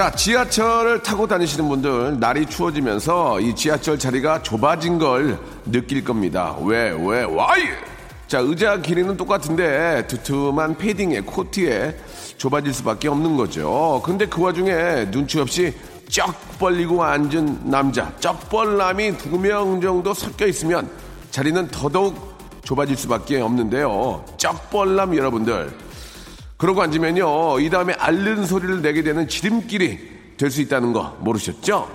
자 지하철을 타고 다니시는 분들 날이 추워지면서 이 지하철 자리가 좁아진 걸 느낄 겁니다. 왜 왜 와이! 자 의자 길이는 똑같은데 두툼한 패딩에 코트에 좁아질 수밖에 없는 거죠. 근데 그 와중에 눈치 없이 쩍 벌리고 앉은 남자 쩍벌남이 두 명 정도 섞여 있으면 자리는 더더욱 좁아질 수밖에 없는데요. 쩍벌남 여러분들 그러고 앉으면요, 이 다음에 앓는 소리를 내게 되는 지름길이 될 수 있다는 거 모르셨죠?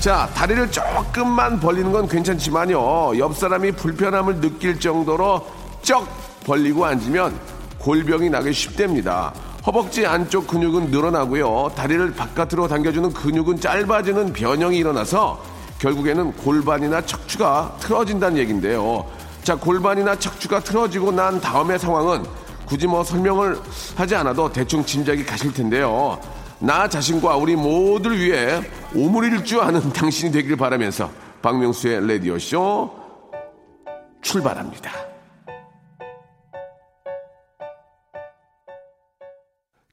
자, 다리를 조금만 벌리는 건 괜찮지만요, 옆 사람이 불편함을 느낄 정도로 쩍 벌리고 앉으면 골병이 나기 쉽답니다. 허벅지 안쪽 근육은 늘어나고요, 다리를 바깥으로 당겨주는 근육은 짧아지는 변형이 일어나서 결국에는 골반이나 척추가 틀어진다는 얘기인데요. 자, 골반이나 척추가 틀어지고 난 다음의 상황은 굳이 뭐 설명을 하지 않아도 대충 짐작이 가실 텐데요. 나 자신과 우리 모두를 위해 오므릴 줄 아는 당신이 되길 바라면서 박명수의 라디오쇼 출발합니다.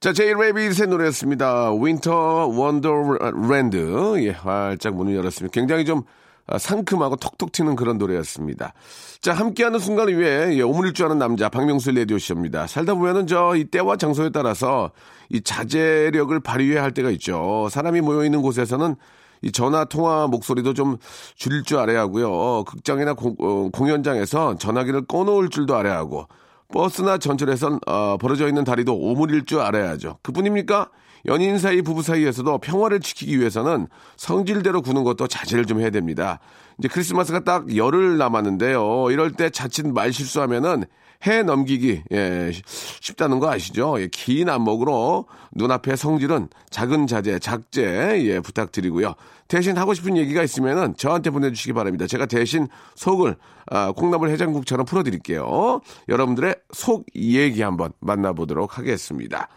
자, 제이 레빗의 노래였습니다. Winter Wonderland. 예, 활짝 문을 열었습니다. 굉장히 좀 아, 상큼하고 톡톡 튀는 그런 노래였습니다. 자, 함께하는 순간을 위해 예, 오므릴 줄 아는 남자 박명수의 라디오쇼입니다. 살다 보면은 저 이 때와 장소에 따라서 이 자제력을 발휘해야 할 때가 있죠. 사람이 모여 있는 곳에서는 이 전화 통화 목소리도 좀 줄일 줄 알아야 하고요. 극장이나 공, 어, 공연장에서 전화기를 꺼놓을 줄도 알아야 하고 버스나 전철에선 어, 벌어져 있는 다리도 오므릴 줄 알아야죠. 그뿐입니까? 연인 사이, 부부 사이에서도 평화를 지키기 위해서는 성질대로 구는 것도 자제를 좀 해야 됩니다. 이제 크리스마스가 딱 열흘 남았는데요. 이럴 때 자칫 말 실수하면은 해 넘기기 예, 쉽다는 거 아시죠? 예, 긴 안목으로 눈앞의 성질은 작은 자제, 작제 예, 부탁드리고요. 대신 하고 싶은 얘기가 있으면은 저한테 보내주시기 바랍니다. 제가 대신 속을 아, 콩나물 해장국처럼 풀어드릴게요. 여러분들의 속 얘기 한번 만나보도록 하겠습니다.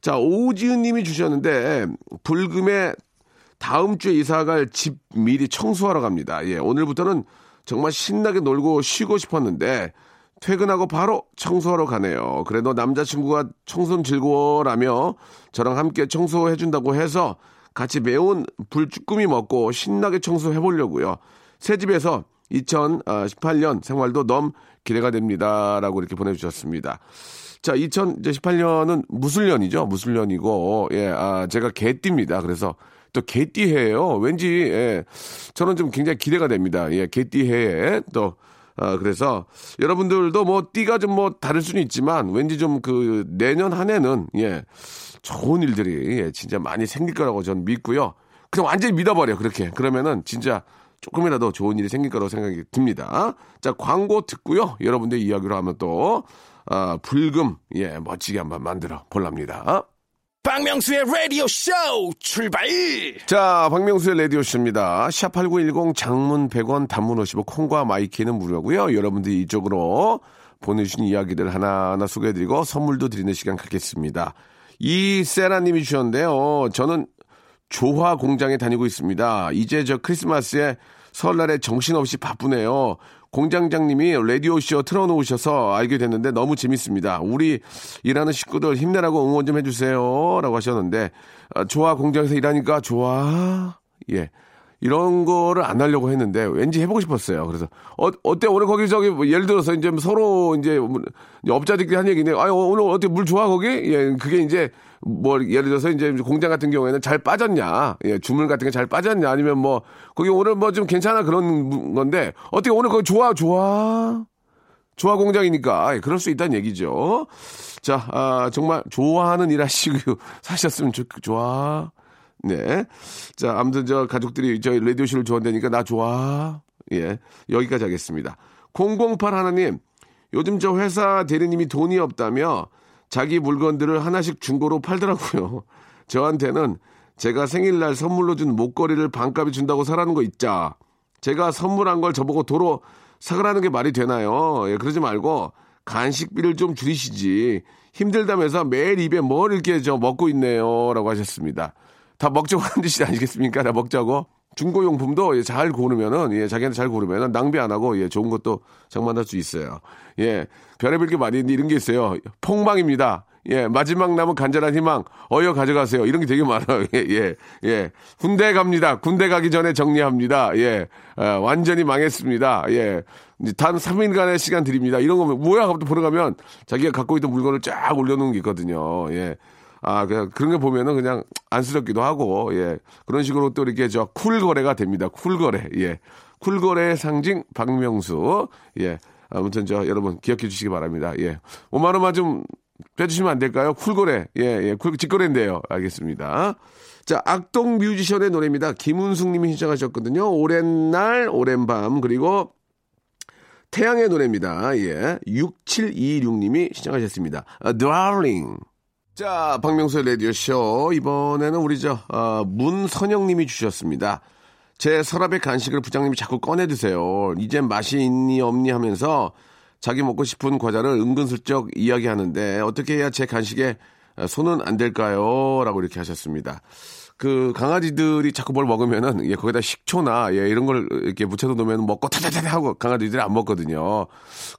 자, 오지은 님이 주셨는데, 불금에 다음 주에 이사갈 집 미리 청소하러 갑니다. 예, 오늘부터는 정말 신나게 놀고 쉬고 싶었는데, 퇴근하고 바로 청소하러 가네요. 그래도 남자친구가 청소는 즐거워라며 저랑 함께 청소해준다고 해서 같이 매운 불쭈꾸미 먹고 신나게 청소해보려고요. 새 집에서 2018년 생활도 너무 기대가 됩니다. 라고 이렇게 보내주셨습니다. 자, 2018년은 무술년이죠. 무술년이고, 예, 아, 제가 개띠입니다. 그래서 또 개띠해예요. 왠지, 예, 저는 좀 굉장히 기대가 됩니다. 예, 개띠해에 또, 아, 그래서 여러분들도 뭐 띠가 좀 뭐 다를 수는 있지만 왠지 좀 그 내년 한 해는, 예, 좋은 일들이, 예, 진짜 많이 생길 거라고 저는 믿고요. 그냥 완전히 믿어버려, 그렇게. 그러면은 진짜 조금이라도 좋은 일이 생길 거라고 생각이 듭니다. 자, 광고 듣고요. 여러분들 이야기로 하면 또, 아, 불금, 예, 멋지게 한번 만들어 볼랍니다. 박명수의 Radio Show 출발. 자, 박명수의 라디오 쇼입니다. 샵8910 장문 100원, 단문 50원, 콩과 마이 K는 무료고요 여러분들이 이쪽으로 보내주신 이야기들 하나하나 소개해드리고 선물도 드리는 시간 갖겠습니다. 이 세라님이 주셨는데요. 저는 조화 공장에 다니고 있습니다. 이제 저 크리스마스에 설날에 정신없이 바쁘네요. 공장장님이 라디오쇼 틀어놓으셔서 알게 됐는데 너무 재밌습니다. 우리 일하는 식구들 힘내라고 응원 좀 해주세요. 라고 하셨는데, 아, 좋아, 공장에서 일하니까 좋아. 예. 이런 거를 안 하려고 했는데 왠지 해보고 싶었어요. 그래서 어, 어때 오늘 거기 저기 뭐 예를 들어서 이제 서로 이제 뭐 업자들끼리 한 얘기네. 아 오늘 어떻게 물 좋아 거기? 예 그게 이제 뭐 예를 들어서 이제 공장 같은 경우에는 잘 빠졌냐, 예 주물 같은 게 잘 빠졌냐 아니면 뭐 거기 오늘 뭐 좀 괜찮아 그런 건데 어떻게 오늘 거기 좋아 좋아 좋아 공장이니까 예, 그럴 수 있다는 얘기죠. 자, 아, 정말 좋아하는 일 하시고 사셨으면 좋, 좋아. 네. 자, 아무튼 저 가족들이 저희 라디오쇼를 좋아한다니까 나 좋아. 예. 여기까지 하겠습니다. 008 하나님, 요즘 저 회사 대리님이 돈이 없다며 자기 물건들을 하나씩 중고로 팔더라고요. 저한테는 제가 생일날 선물로 준 목걸이를 반값에 준다고 사라는 거 있자. 제가 선물한 걸 저보고 도로 사가라는 게 말이 되나요? 예, 그러지 말고 간식비를 좀 줄이시지. 힘들다면서 매일 입에 뭘 이렇게 저 먹고 있네요. 라고 하셨습니다. 다 먹자고 하는 짓이 아니겠습니까? 다 먹자고. 중고용품도 예, 잘 고르면은, 예, 자기한테 잘 고르면은 낭비 안 하고, 예, 좋은 것도 장만할 수 있어요. 예, 별의별 게 많이 있는데 이런 게 있어요. 폭망입니다. 예, 마지막 남은 간절한 희망, 어여 가져가세요. 이런 게 되게 많아요. 예, 예, 예. 군대 갑니다. 군대 가기 전에 정리합니다. 예, 아, 완전히 망했습니다. 예. 단 3일간의 시간 드립니다. 이런 거면, 뭐야? 하고 보러 가면 자기가 갖고 있던 물건을 쫙 올려놓은 게 있거든요. 예. 아, 그냥 그런 거 보면은 그냥 안쓰럽기도 하고, 예. 그런 식으로 또 이렇게 저 cool 거래가 됩니다. cool 거래. 예. cool 거래의 상징 박명수. 예. 아무튼 저 여러분 기억해 주시기 바랍니다. 예. 5만 원만 좀 빼주시면 안 될까요? cool 거래. 예, 예. cool, 직거래인데요. 알겠습니다. 자, 악동 뮤지션의 노래입니다. 김은숙 님이 신청하셨거든요. 오랜 날, 오랜 밤. 그리고 태양의 노래입니다. 예. 6726 님이 신청하셨습니다. 아, Darling. 자, 박명수의 라디오쇼. 이번에는 우리 저, 어, 문선영 님이 주셨습니다. 제 서랍의 간식을 부장님이 자꾸 꺼내 드세요. 이젠 맛이 있니 없니 하면서 자기 먹고 싶은 과자를 은근슬쩍 이야기하는데 어떻게 해야 제 간식에 손은 안 될까요? 라고 이렇게 하셨습니다. 그 강아지들이 자꾸 뭘 먹으면은 예 거기다 식초나 예 이런 걸 이렇게 묻혀서 놓으면 먹고 타타타 하고 강아지들이 안 먹거든요.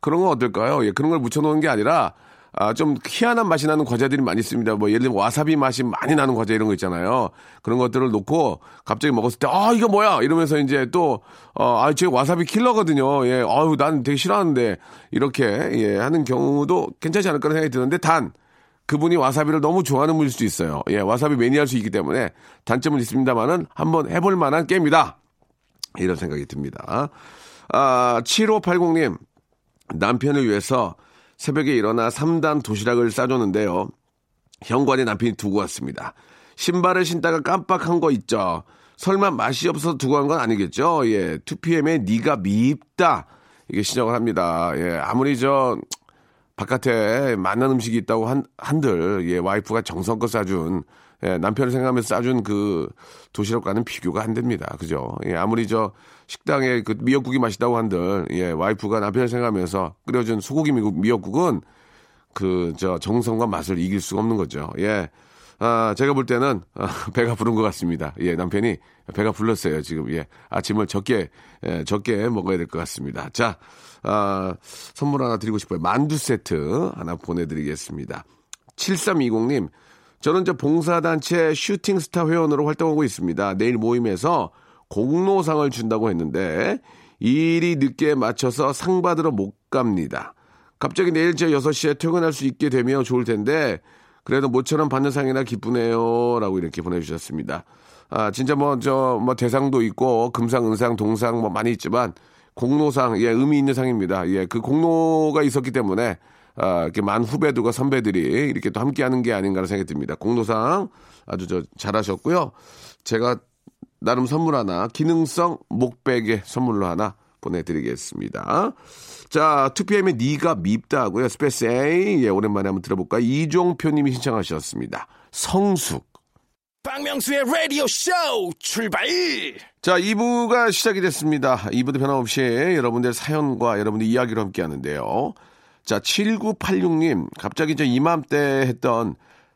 그런 건 어떨까요? 예 그런 걸 묻혀 놓은 게 아니라 아, 좀 희한한 맛이 나는 과자들이 많이 있습니다. 뭐 예를 들면 와사비 맛이 많이 나는 과자 이런 거 있잖아요. 그런 것들을 놓고 갑자기 먹었을 때, 아, 이거 뭐야? 이러면서 이제 또, 어, 아, 제 와사비 킬러거든요. 예, 아유, 난 되게 싫어하는데 이렇게, 예, 하는 경우도 괜찮지 않을까 생각이 드는데 단, 그분이 와사비를 너무 좋아하는 분일 수도 있어요. 예, 와사비 매니아일 수 있기 때문에 단점은 있습니다만은 한번 해볼 만한 게임이다. 이런 생각이 듭니다. 아, 7580님, 남편을 위해서 새벽에 일어나 3단 도시락을 싸줬는데요. 현관에 남편이 두고 왔습니다. 신발을 신다가 깜빡한 거 있죠. 설마 맛이 없어서 두고 간 건 아니겠죠? 예, 2PM의 니가 밉다. 이게 시작을 합니다. 예, 아무리 저 바깥에 맛난 음식이 있다고 한, 한들, 예, 와이프가 정성껏 싸준, 예, 남편을 생각하면서 싸준 그 도시락과는 비교가 안 됩니다. 그죠? 예, 아무리 저 식당에 그 미역국이 맛있다고 한들, 예, 와이프가 남편을 생각하면서 끓여준 소고기 미역국은 그, 저, 정성과 맛을 이길 수가 없는 거죠. 예. 아, 제가 볼 때는 아, 배가 부른 것 같습니다. 예, 남편이 배가 불렀어요. 지금 예, 아침을 적게 예, 적게 먹어야 될 것 같습니다. 자, 아, 선물 하나 드리고 싶어요. 만두 세트 하나 보내드리겠습니다. 7320님, 저는 저 봉사단체 슈팅스타 회원으로 활동하고 있습니다. 내일 모임에서 공로상을 준다고 했는데 일이 늦게 맞춰서 상 받으러 못 갑니다. 갑자기 내일 저 6시에 퇴근할 수 있게 되면 좋을 텐데 그래도 모처럼 받는 상이나 기쁘네요. 라고 이렇게 보내주셨습니다. 아, 진짜 뭐, 저, 뭐, 대상도 있고, 금상, 은상, 동상 뭐 많이 있지만, 공로상, 예, 의미 있는 상입니다. 예, 그 공로가 있었기 때문에, 아, 이렇게 많은 후배들과 선배들이 이렇게 또 함께 하는 게 아닌가라는 생각이 듭니다. 공로상 아주 저 잘하셨고요. 제가 나름 선물 하나, 기능성 목베개 선물로 하나 보내드리겠습니다. 자, 2PM의 니가 밉다 하고요. 스페이스 A, 예, 오랜만에 한번 들어볼까요? 이종표 님이 신청하셨습니다. 성숙. 박명수의 라디오 쇼 출발! 자, 2부가 시작이 됐습니다. 2부도 변함없이 여러분들 사연과 여러분들 이야기로 함께 하는데요. 자, 7986님, 갑자기 저 이맘때 했던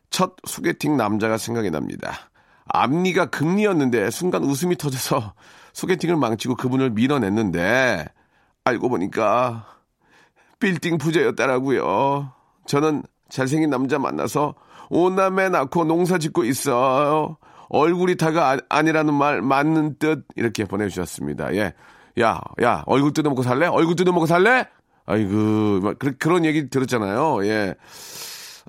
첫 소개팅 남자가 생각이 납니다. 앞니가 금니였는데 순간 웃음이 터져서 소개팅을 망치고 그분을 밀어냈는데 알고 보니까 빌딩 부자였다라고요. 저는 잘생긴 남자 만나서 오남매 낳고 농사 짓고 있어요. 얼굴이 다가 아, 니라는말 맞는 듯 이렇게 보내주셨습니다. 예, 야, 야, 얼굴 뜯어먹고 살래? 얼굴 뜯어먹고 살래? 아이고, 막 그, 그런 얘기 들었잖아요. 예.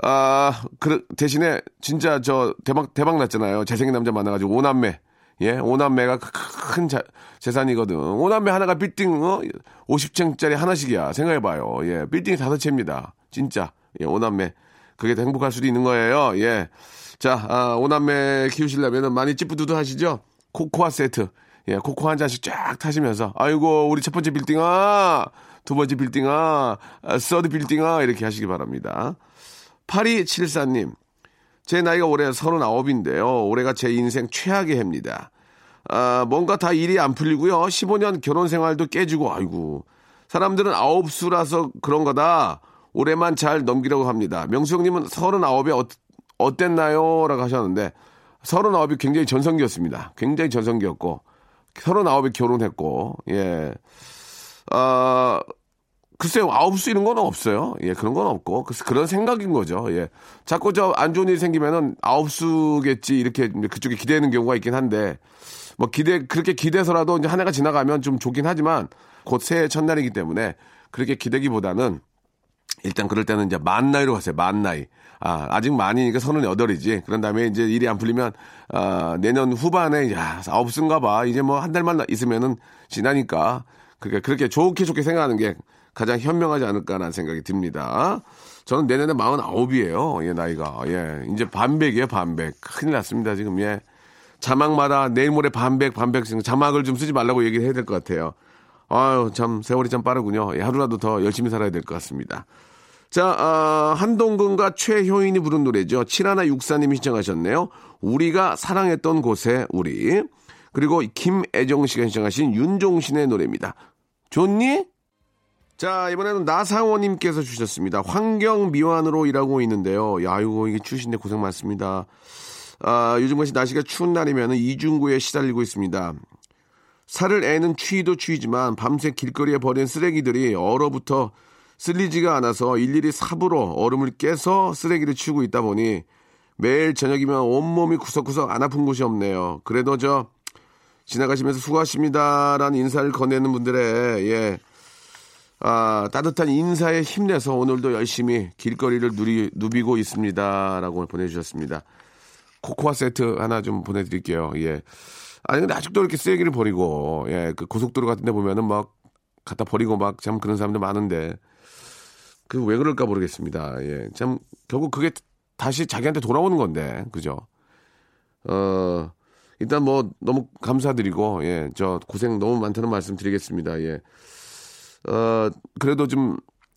아, 그, 대신에 진짜 저 대박, 대박 났잖아요. 잘생긴 남자 만나가지고 오남매. 예, 오남매가 큰 자, 재산이거든. 오남매 하나가 빌딩, 어? 50층짜리 하나씩이야. 생각해봐요. 예, 빌딩이 다섯 채입니다. 진짜. 예, 오남매. 그게 더 행복할 수도 있는 거예요. 예. 자, 아, 오남매 키우시려면 많이 찌뿌두두 하시죠? 코코아 세트. 예, 코코 한 잔씩 쫙 타시면서, 아이고, 우리 첫 번째 빌딩아, 두 번째 빌딩아, 아, 서드 빌딩아, 이렇게 하시기 바랍니다. 8274님, 제 나이가 올해 39인데요. 올해가 제 인생 최악의 해입니다. 아, 뭔가 다 일이 안 풀리고요. 15년 결혼 생활도 깨지고, 아이고. 사람들은 아홉 수라서 그런 거다. 올해만 잘 넘기려고 합니다. 명수 형님은 39에 어, 어땠나요? 라고 하셨는데, 39이 굉장히 전성기였습니다. 굉장히 전성기였고, 39에 결혼했고, 예. 아, 글쎄요, 아홉 수 이런 건 없어요. 예, 그런 건 없고, 그런 생각인 거죠. 예. 자꾸 저 안 좋은 일이 생기면은 아홉 수겠지, 이렇게 그쪽에 기대는 경우가 있긴 한데, 뭐 기대, 그렇게 기대서라도 이제 한 해가 지나가면 좀 좋긴 하지만, 곧 새해 첫날이기 때문에, 그렇게 기대기보다는, 일단 그럴 때는 이제 만 나이로 가세요. 만 나이. 아, 아직 만이니까 서른 여덟이지. 그런 다음에 이제 일이 안 풀리면, 아, 내년 후반에, 야, 아홉 수인가 봐. 이제 뭐 한 달만 있으면은 지나니까. 그러니까 그렇게 좋게 좋게 생각하는 게 가장 현명하지 않을까라는 생각이 듭니다. 저는 내년에 49이에요. 예, 나이가. 예. 이제 반백이에요, 반백. 큰일 났습니다, 지금. 예. 자막마다 내일 모레 반백, 반백, 자막을 좀 쓰지 말라고 얘기를 해야 될 것 같아요. 아유, 참, 세월이 참 빠르군요. 예, 하루라도 더 열심히 살아야 될 것 같습니다. 자, 어, 한동근과 최효인이 부른 노래죠. 7164님이 신청하셨네요. 우리가 사랑했던 곳에 우리. 그리고 김애정 씨가 신청하신 윤종신의 노래입니다. 좋니? 자, 이번에는 나상호님께서 주셨습니다. 환경 미완으로 일하고 있는데요. 야, 이거 이게 추신데 고생 많습니다. 아, 요즘 같이 날씨가 추운 날이면 이중구에 시달리고 있습니다. 살을 애는 추위도 추위지만 밤새 길거리에 버린 쓰레기들이 얼어붙어 쓸리지가 않아서 일일이 삽으로 얼음을 깨서 쓰레기를 치우고 있다 보니 매일 저녁이면 온몸이 구석구석 안 아픈 곳이 없네요. 그래도 저 지나가시면서 수고하십니다라는 인사를 건네는 분들의 예. 아, 따뜻한 인사에 힘내서 오늘도 열심히 길거리를 누리, 누비고 있습니다 라고 보내주셨습니다. 코코아 세트 하나 좀 보내드릴게요. 예. 아니 근데 아직도 이렇게 쓰레기를 버리고 예, 그 고속도로 같은 데 보면은 막 갖다 버리고 막 참 그런 사람들 많은데 그 왜 그럴까 모르겠습니다. 예. 참 결국 그게 다시 자기한테 돌아오는 건데. 그죠? 어 일단 뭐 너무 감사드리고 예. 저 고생 너무 많다는 말씀 드리겠습니다. 예. 어 그래도 좀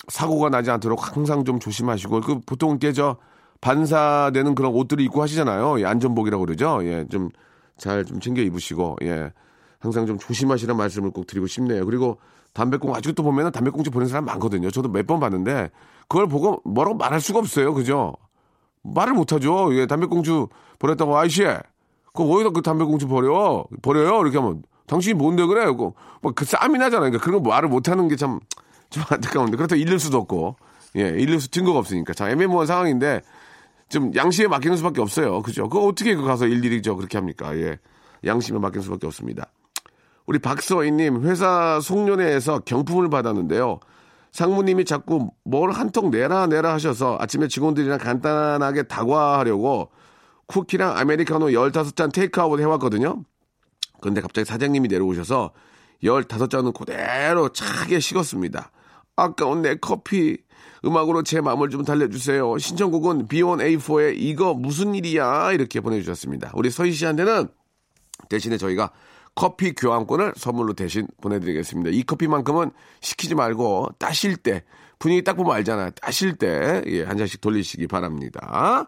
사고가 나지 않도록 항상 좀 조심하시고 그 보통 저 반사되는 그런 옷들을 입고 하시잖아요. 예, 안전복이라고 그러죠. 예. 좀 잘 좀 챙겨 입으시고 예 항상 좀 조심하시라는 말씀을 꼭 드리고 싶네요. 그리고 담배꽁 아직도 보면은 담배꽁초 보는 사람 많거든요. 저도 몇 번 봤는데 그걸 보고 뭐라고 말할 수가 없어요. 그죠? 말을 못하죠. 예, 담배꽁초 버렸다고 아이씨, 그 어디다 그 담배꽁초 버려? 버려요? 이렇게 하면 당신이 뭔데 그래? 그, 뭐그 싸움이 나잖아요. 그러니까 그런 거 말을 못하는 게 참 좀 안타까운데 그렇다고 잃을 수도 없고 예, 잃을 수 증거가 없으니까 자 애매모호한 상황인데 좀 양심에 맡기는 수밖에 없어요. 그죠? 그거 어떻게 그 가서 일일이 저 그렇게 합니까? 예. 양심에 맡기는 수밖에 없습니다. 우리 박서희님, 회사 송년회에서 경품을 받았는데요. 상무님이 자꾸 뭘 한 통 내라 내라 하셔서 아침에 직원들이랑 간단하게 다과하려고 쿠키랑 아메리카노 15잔 테이크아웃 해왔거든요. 근데 갑자기 사장님이 내려오셔서 15잔은 그대로 차게 식었습니다. 아까운 내 커피 음악으로 제 마음을 좀 달래주세요. 신청곡은 B1A4의 이거 무슨 일이야 이렇게 보내주셨습니다. 우리 서희 씨한테는 대신에 저희가 커피 교환권을 선물로 대신 보내드리겠습니다. 이 커피만큼은 시키지 말고 따실 때 분위기 딱 보면 알잖아요. 따실 때 예, 한 잔씩 돌리시기 바랍니다.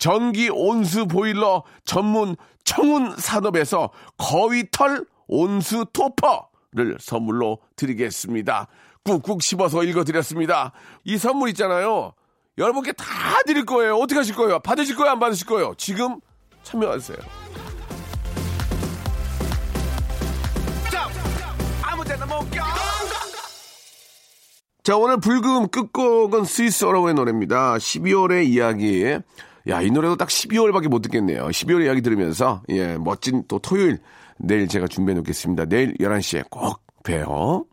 전기 온수 보일러 전문 청운 산업에서 거위털 온수 토퍼를 선물로 드리겠습니다. 꾹꾹 씹어서 읽어드렸습니다. 이 선물 있잖아요. 여러분께 다 드릴 거예요. 어떻게 하실 거예요? 받으실 거예요? 안 받으실 거예요? 지금 참여하세요. 자, 오늘 불금 끝곡은 스위스 어로의 노래입니다. 12월의 이야기. 야, 이 노래도 딱 12월밖에 못 듣겠네요. 12월 이야기 들으면서, 예, 멋진 또 토요일, 내일 제가 준비해 놓겠습니다. 내일 11시에 꼭 봬요.